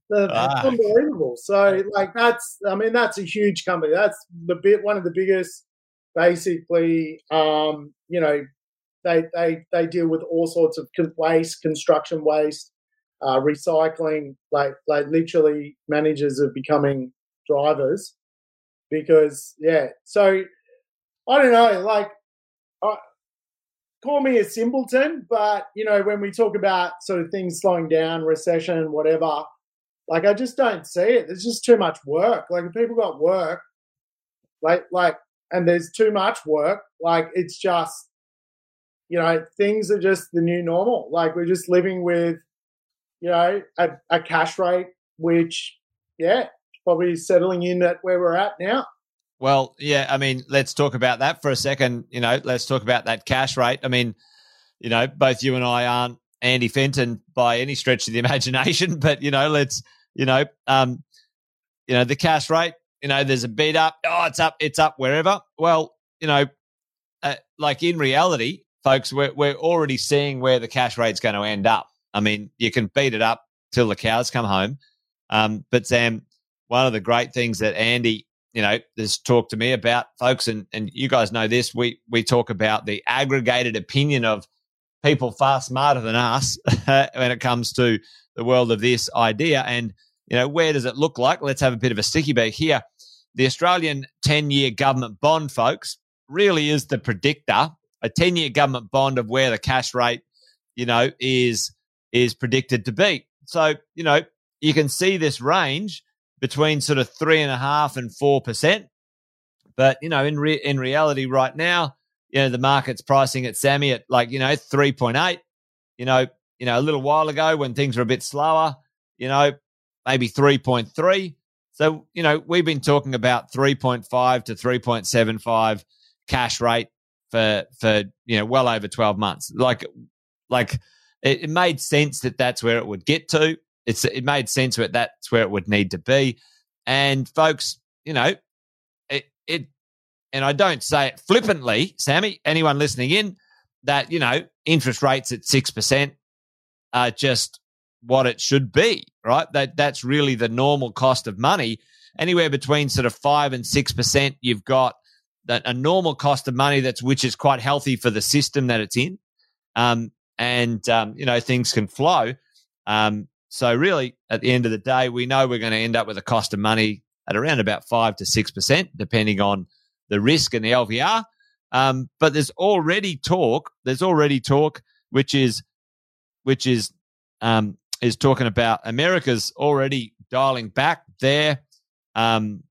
That's ah. unbelievable. So, like, that's, I mean, that's a huge company. That's the bit, one of the biggest, basically, um, you know, they, they, they deal with all sorts of waste, construction waste, uh, recycling, like, like literally managers are becoming drivers because, yeah. So, I don't know, like, I, call me a simpleton, but, you know, when we talk about sort of things slowing down, recession, whatever, like I just don't see it. There's just too much work. Like if people got work, like like and there's too much work, like it's just you know, things are just the new normal. Like we're just living with, you know, a, a cash rate which, yeah, probably settling in at where we're at now. Well, yeah, I mean, let's talk about that for a second. You know, let's talk about that cash rate. I mean, you know, both you and I aren't Andy Fenton by any stretch of the imagination, but you know, let's you know, um, you know, the cash rate, you know, there's a beat up. Oh, it's up, it's up wherever. Well, you know, uh, like in reality, folks, we're, we're already seeing where the cash rate's going to end up. I mean, you can beat it up till the cows come home. Um, but Sam, one of the great things that Andy, you know, has talked to me about, folks, and, and you guys know this, we, we talk about the aggregated opinion of people far smarter than us when it comes to the world of this idea. And, you know, where does it look like? Let's have a bit of a sticky beak here. The Australian 10 year government bond, folks, really is the predictor, a 10 year government bond of where the cash rate, you know, is, is predicted to be. So, you know, you can see this range between sort of three and a half and four percent. But you know, in re- in reality, right now, you know, the market's pricing at Sammy at like you know three point eight. You know, you know, a little while ago when things were a bit slower, you know, maybe 3.3. So, you know, we've been talking about 3.5 to 3.75 cash rate for for you know well over twelve months. Like like it, it made sense that that's where it would get to. It's it made sense that that's where it would need to be. And folks, you know, it it and I don't say it flippantly, Sammy. Anyone listening in, that you know, interest rates at six percent are just what it should be, right? That that's really the normal cost of money. Anywhere between sort of five and six percent, you've got that a normal cost of money that's which is quite healthy for the system that it's in. Um, and um, you know things can flow. Um, so really, at the end of the day, we know we're going to end up with a cost of money at around about five to six percent, depending on the risk and the LVR. Um, but there's already talk. There's already talk, which is which is um, is talking about America's already dialing back their um,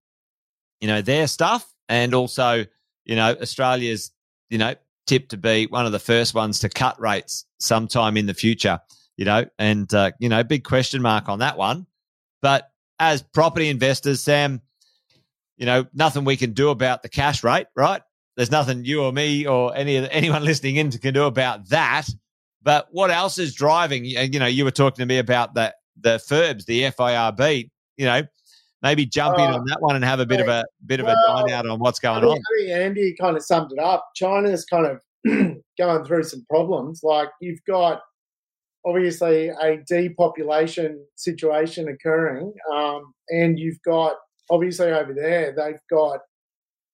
you know their stuff, and also you know Australia's you know tipped to be one of the first ones to cut rates sometime in the future, you know, and, uh, you know, big question mark on that one. But as property investors, Sam, you know, nothing we can do about the cash rate, right? There's nothing you or me or any anyone listening in can do about that. But what else is driving? You know, you were talking to me about the the FIRBs, the FIRB. You know, maybe jump in uh, on that one and have a bit of a bit well, of a dine out on what's going I think, on. I think Andy kind of summed it up. China's kind of going through some problems. Like you've got obviously a depopulation situation occurring, um, and you've got obviously over there they've got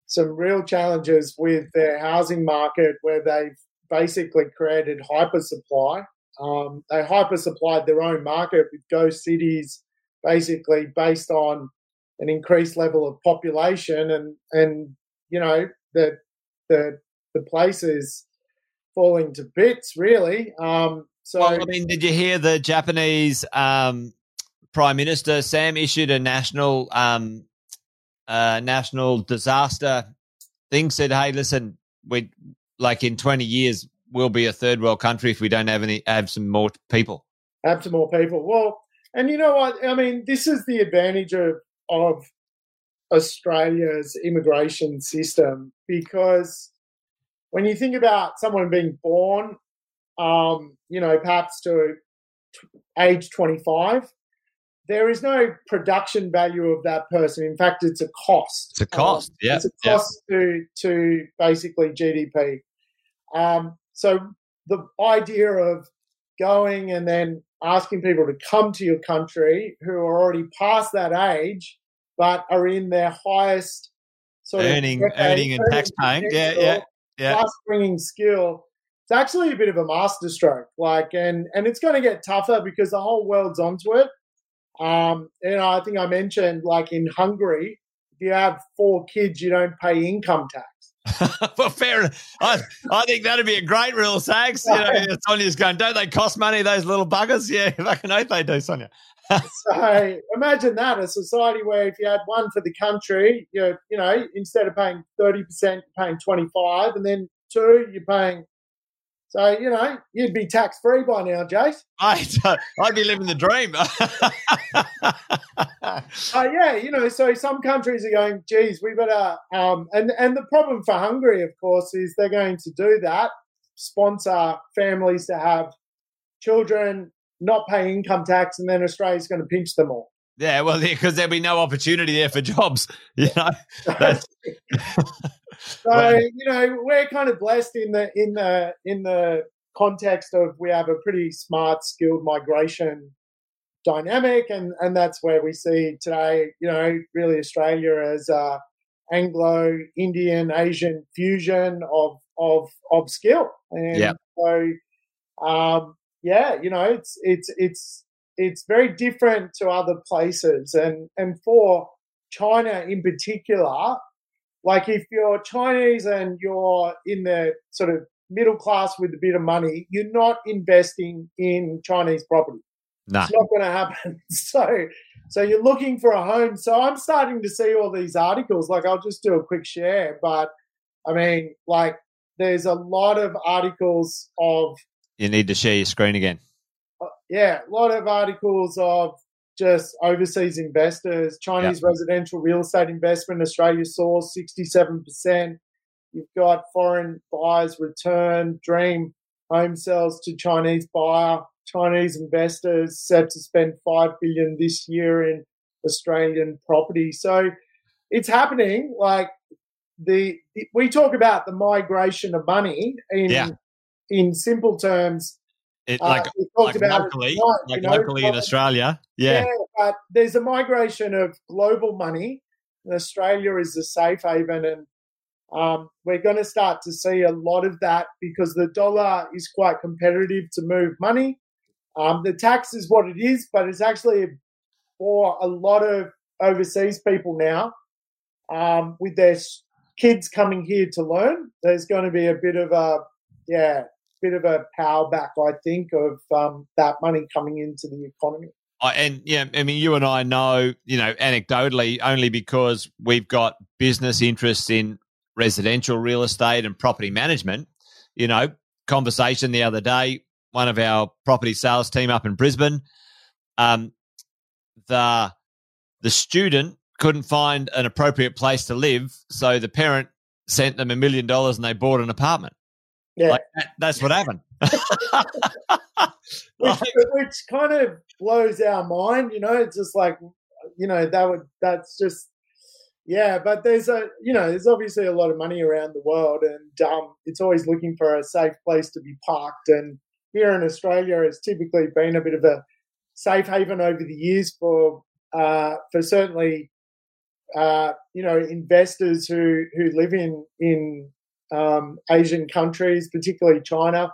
some real challenges with their housing market where they've basically created hyper supply. Um, they hyper supplied their own market with ghost cities, basically based on an increased level of population and and you know the the the place is falling to bits really. Um so well, i mean did you hear the japanese um prime minister sam issued a national um uh national disaster thing said hey listen we like in 20 years we'll be a third world country if we don't have any have some more people. Have some more people. Well and you know what i mean this is the advantage of of Australia's immigration system because when you think about someone being born, um, you know, perhaps to age 25, there is no production value of that person. In fact, it's a cost. It's a cost. Um, yeah, it's a cost yep. to to basically GDP. Um, so the idea of going and then asking people to come to your country who are already past that age but are in their highest sort earning, of earning and tax paying. Yeah, yeah, yeah. Plus bringing skill. It's actually a bit of a masterstroke. Like, and and it's going to get tougher because the whole world's onto it. Um, and I think I mentioned, like in Hungary, if you have four kids, you don't pay income tax. well, fair enough. I, I think that'd be a great rule, Sags. You know, Sonia's going, don't they cost money, those little buggers? Yeah, fucking oath they do, Sonia. so imagine that a society where if you had one for the country, you you know instead of paying thirty percent, you're paying twenty five, and then two, you're paying. So you know you'd be tax free by now, Jace. I'd, uh, I'd be living the dream. uh, yeah, you know, so some countries are going, geez, we better. Um, and and the problem for Hungary, of course, is they're going to do that, sponsor families to have children not pay income tax, and then Australia's going to pinch them all. Yeah, well, because there'll be no opportunity there for jobs. You know, so you know we're kind of blessed in the in the in the context of we have a pretty smart, skilled migration dynamic, and and that's where we see today. You know, really Australia as a Anglo Indian Asian fusion of of of skill, and yeah. so um, yeah, you know, it's it's it's it's very different to other places, and and for China in particular, like if you're Chinese and you're in the sort of middle class with a bit of money, you're not investing in Chinese property. Nah. It's not going to happen. So, so you're looking for a home. So I'm starting to see all these articles. Like I'll just do a quick share, but I mean, like there's a lot of articles of you need to share your screen again. Uh, yeah, a lot of articles of just overseas investors. Chinese yep. residential real estate investment, Australia saw 67%. You've got foreign buyers return, dream home sales to Chinese buyer, Chinese investors set to spend five billion this year in Australian property. So it's happening. Like the, we talk about the migration of money in yeah. in simple terms. It, like, uh, like locally, like you know, locally in Australia, yeah. yeah. But there's a migration of global money. And Australia is a safe haven, and um, we're going to start to see a lot of that because the dollar is quite competitive to move money. Um, the tax is what it is, but it's actually for a lot of overseas people now um, with their kids coming here to learn. There's going to be a bit of a yeah, bit of a power back, I think, of um, that money coming into the economy. and yeah, I mean, you and I know, you know, anecdotally, only because we've got business interests in residential real estate and property management. You know, conversation the other day, one of our property sales team up in Brisbane, um, the the student couldn't find an appropriate place to live, so the parent sent them a million dollars and they bought an apartment. Yeah, like that, that's what happened. which, which kind of blows our mind, you know. It's just like, you know, that would that's just yeah, but there's a you know there's obviously a lot of money around the world, and um, it's always looking for a safe place to be parked. And here in Australia, it's typically been a bit of a safe haven over the years for uh, for certainly uh, you know investors who who live in in um, Asian countries, particularly China.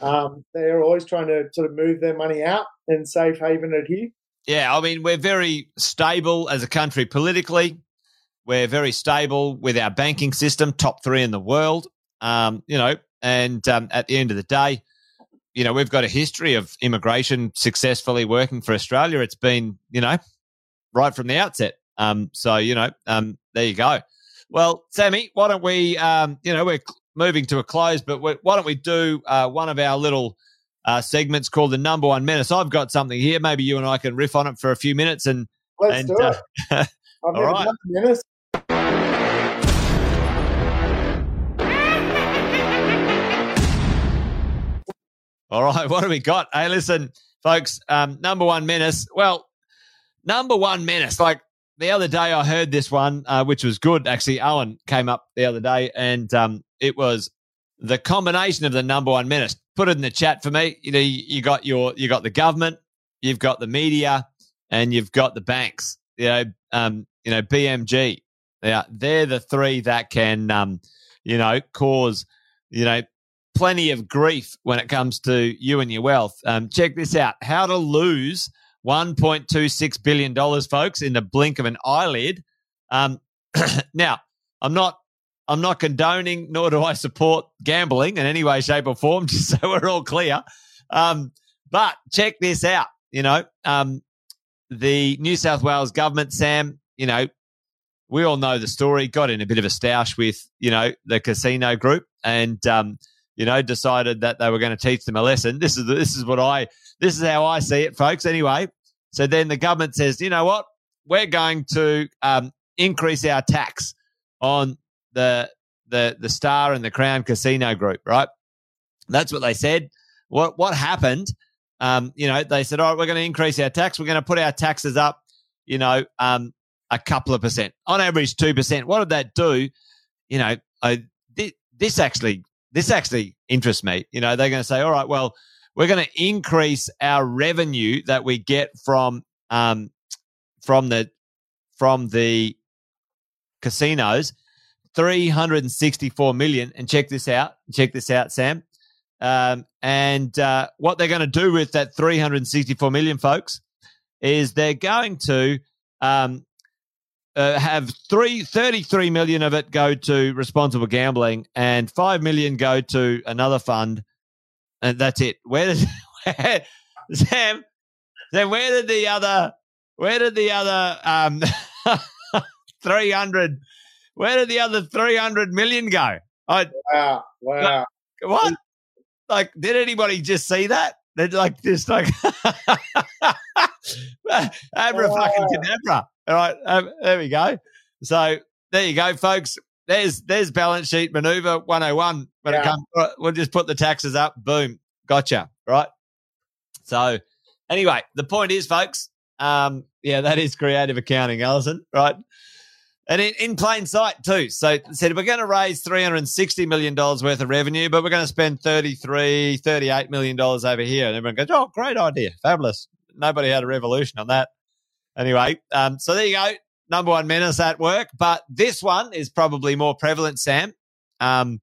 Um, they're always trying to sort of move their money out and safe haven it here. Yeah, I mean we're very stable as a country politically. We're very stable with our banking system, top three in the world. Um, you know, and um, at the end of the day, you know, we've got a history of immigration successfully working for Australia. It's been, you know, right from the outset. Um, so, you know, um, there you go. Well, Sammy, why don't we, um, you know, we're moving to a close, but why don't we do uh, one of our little uh, segments called the number one menace? I've got something here. Maybe you and I can riff on it for a few minutes and. Let's and, do it. Uh, all right. Menace. All right, what do we got? Hey, listen, folks, um, number one menace. Well, number one menace. Like the other day, I heard this one, uh, which was good. Actually, Owen came up the other day, and um, it was the combination of the number one menace. Put it in the chat for me. You know, you, you got your, you got the government, you've got the media, and you've got the banks. You know, um, you know, BMG. Yeah, they're the three that can, um, you know, cause, you know, plenty of grief when it comes to you and your wealth. Um, check this out: how to lose one point two six billion dollars, folks, in the blink of an eyelid. Um, now, I'm not. I'm not condoning, nor do I support gambling in any way, shape, or form. Just so we're all clear. Um, but check this out. You know, um, the New South Wales government, Sam. You know, we all know the story. Got in a bit of a stoush with you know the casino group, and um, you know, decided that they were going to teach them a lesson. This is this is what I this is how I see it, folks. Anyway, so then the government says, you know what, we're going to um, increase our tax on the the the Star and the Crown Casino Group, right? That's what they said. What what happened? Um, you know, they said, all right, we're going to increase our tax. We're going to put our taxes up, you know, um, a couple of percent, on average two percent. What did that do? You know, I, this actually this actually interests me. You know, they're going to say, all right, well, we're going to increase our revenue that we get from um, from the from the casinos 364 million and check this out check this out sam um, and uh, what they're going to do with that 364 million folks is they're going to um, uh, have three, 33 million of it go to responsible gambling and 5 million go to another fund. And that's it. Where did, where, Sam, then where did the other, where did the other, um, 300, where did the other 300 million go? I, wow. Wow. Like, what? Like, did anybody just see that? They're like, just like, Abra fucking cadabra. All right, um, there we go. So there you go, folks. there's there's balance sheet maneuver 101 when yeah. it comes. We'll just put the taxes up. Boom, gotcha. Right. So anyway, the point is, folks. Um, yeah, that is creative accounting, Alison. Right. And in, in plain sight too. So said we're going to raise $360 million worth of revenue, but we're going to spend 33, $38 million over here. And everyone goes, oh, great idea. Fabulous. Nobody had a revolution on that. Anyway, um, so there you go. Number one menace at work. But this one is probably more prevalent, Sam. Um,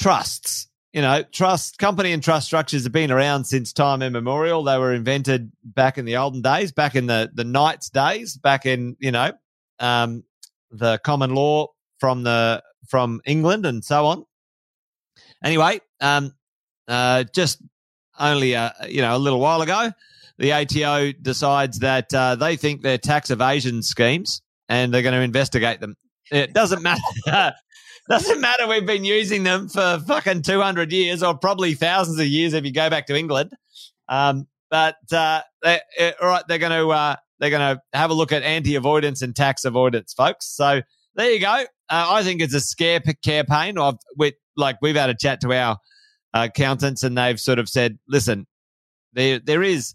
trusts. You know, trust company and trust structures have been around since time immemorial. They were invented back in the olden days, back in the the knights days, back in you know um, the common law from the from England and so on. Anyway, um, uh, just only a, you know a little while ago, the ATO decides that uh, they think they're tax evasion schemes and they're going to investigate them. It doesn't matter. doesn't matter. We've been using them for fucking two hundred years, or probably thousands of years if you go back to England. Um, but uh, they, all right, they're going to uh, they're going to have a look at anti avoidance and tax avoidance, folks. So there you go. Uh, I think it's a scare campaign. With like we've had a chat to our accountants, and they've sort of said, listen, there there is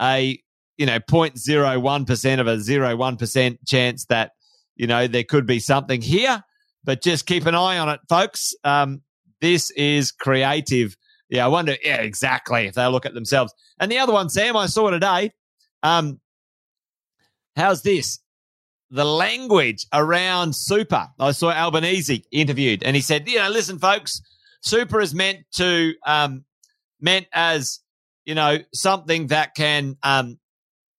a you know 0.01 percent of a 0.1 percent chance that you know there could be something here, but just keep an eye on it, folks. Um, this is creative. Yeah, I wonder. Yeah, exactly. If they look at themselves. And the other one, Sam, I saw today. Um, How's this? The language around super. I saw Albanese interviewed, and he said, "You know, listen, folks, super is meant to um, meant as you know something that can um,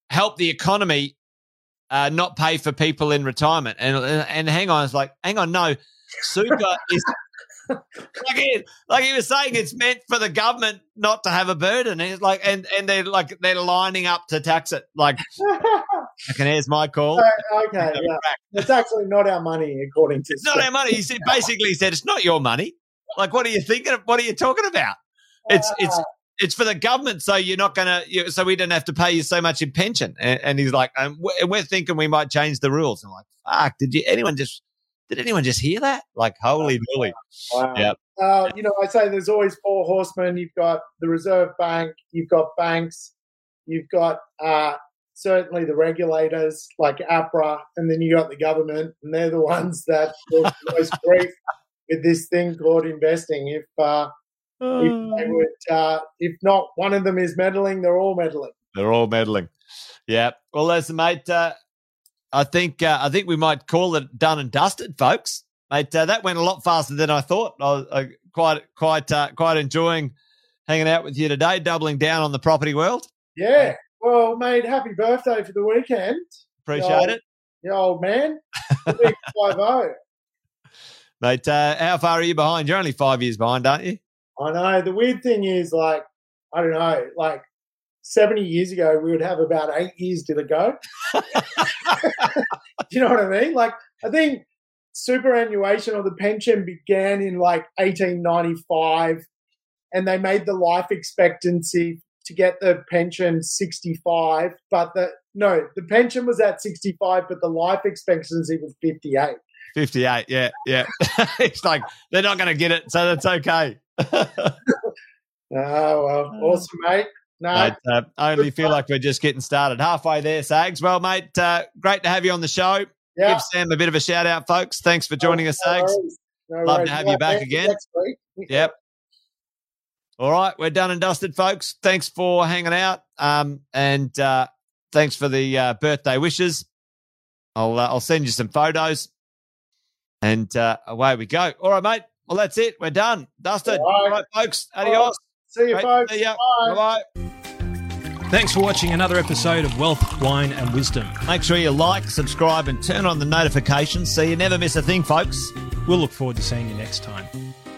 help the economy uh, not pay for people in retirement." And and hang on, it's like, hang on, no, super is like, he, like he was saying, it's meant for the government not to have a burden. And it's like, and and they're like they're lining up to tax it. Like, okay, here's my call. okay, yeah. it's actually not our money, according to. It's not our money. He said, basically he said it's not your money. Like, what are you thinking? Of, what are you talking about? It's uh, it's it's for the government, so you're not gonna, you, so we don't have to pay you so much in pension. And, and he's like, and we're, thinking we might change the rules. I'm like, fuck, did you anyone just did anyone just hear that? Like, holy moly. Wow. Yeah. Uh, you know, I say there's always four horsemen. You've got the Reserve Bank, you've got banks, you've got uh, certainly the regulators like APRA, and then you got the government, and they're the ones that cause most grief with this thing called investing. If uh, if they would, uh, if not one of them is meddling, they're all meddling. They're all meddling. Yeah. Well, listen, mate. Uh, I think uh, I think we might call it done and dusted, folks. Mate, uh, that went a lot faster than I thought. I was uh, quite quite uh, quite enjoying hanging out with you today, doubling down on the property world. Yeah. Well, mate, happy birthday for the weekend. Appreciate old, it. You old man. Big five zero. Mate, uh, how far are you behind? You're only five years behind, aren't you? I know. The weird thing is, like, I don't know, like 70 years ago, we would have about eight years to go. Do you know what I mean? Like, I think superannuation or the pension began in like 1895 and they made the life expectancy to get the pension 65 but the no the pension was at 65 but the life expectancy was 58 58 yeah yeah it's like they're not going to get it so that's okay oh well awesome mate no, mate, uh, I only feel like we're just getting started. Halfway there, Sags. Well, mate, uh, great to have you on the show. Yeah. Give Sam a bit of a shout out, folks. Thanks for joining us, Sags. No Love to have you back again. Yep. All right, we're done and dusted, folks. Thanks for hanging out, um, and uh, thanks for the uh, birthday wishes. I'll uh, I'll send you some photos, and uh, away we go. All right, mate. Well, that's it. We're done, dusted. All right, All right folks. Adios. See you, Great folks. See ya. Bye bye. Thanks for watching another episode of Wealth, Wine and Wisdom. Make sure you like, subscribe, and turn on the notifications so you never miss a thing, folks. We'll look forward to seeing you next time.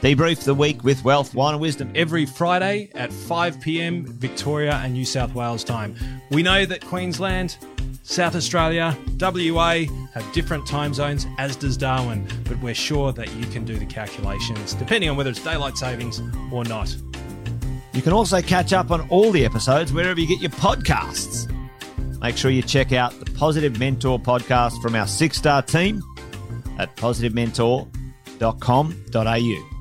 Debrief the week with Wealth, Wine and Wisdom. Every Friday at 5 p.m. Victoria and New South Wales time. We know that Queensland, South Australia, WA have different time zones, as does Darwin, but we're sure that you can do the calculations depending on whether it's daylight savings or not. You can also catch up on all the episodes wherever you get your podcasts. Make sure you check out the Positive Mentor podcast from our six star team. at positivementor.com.au.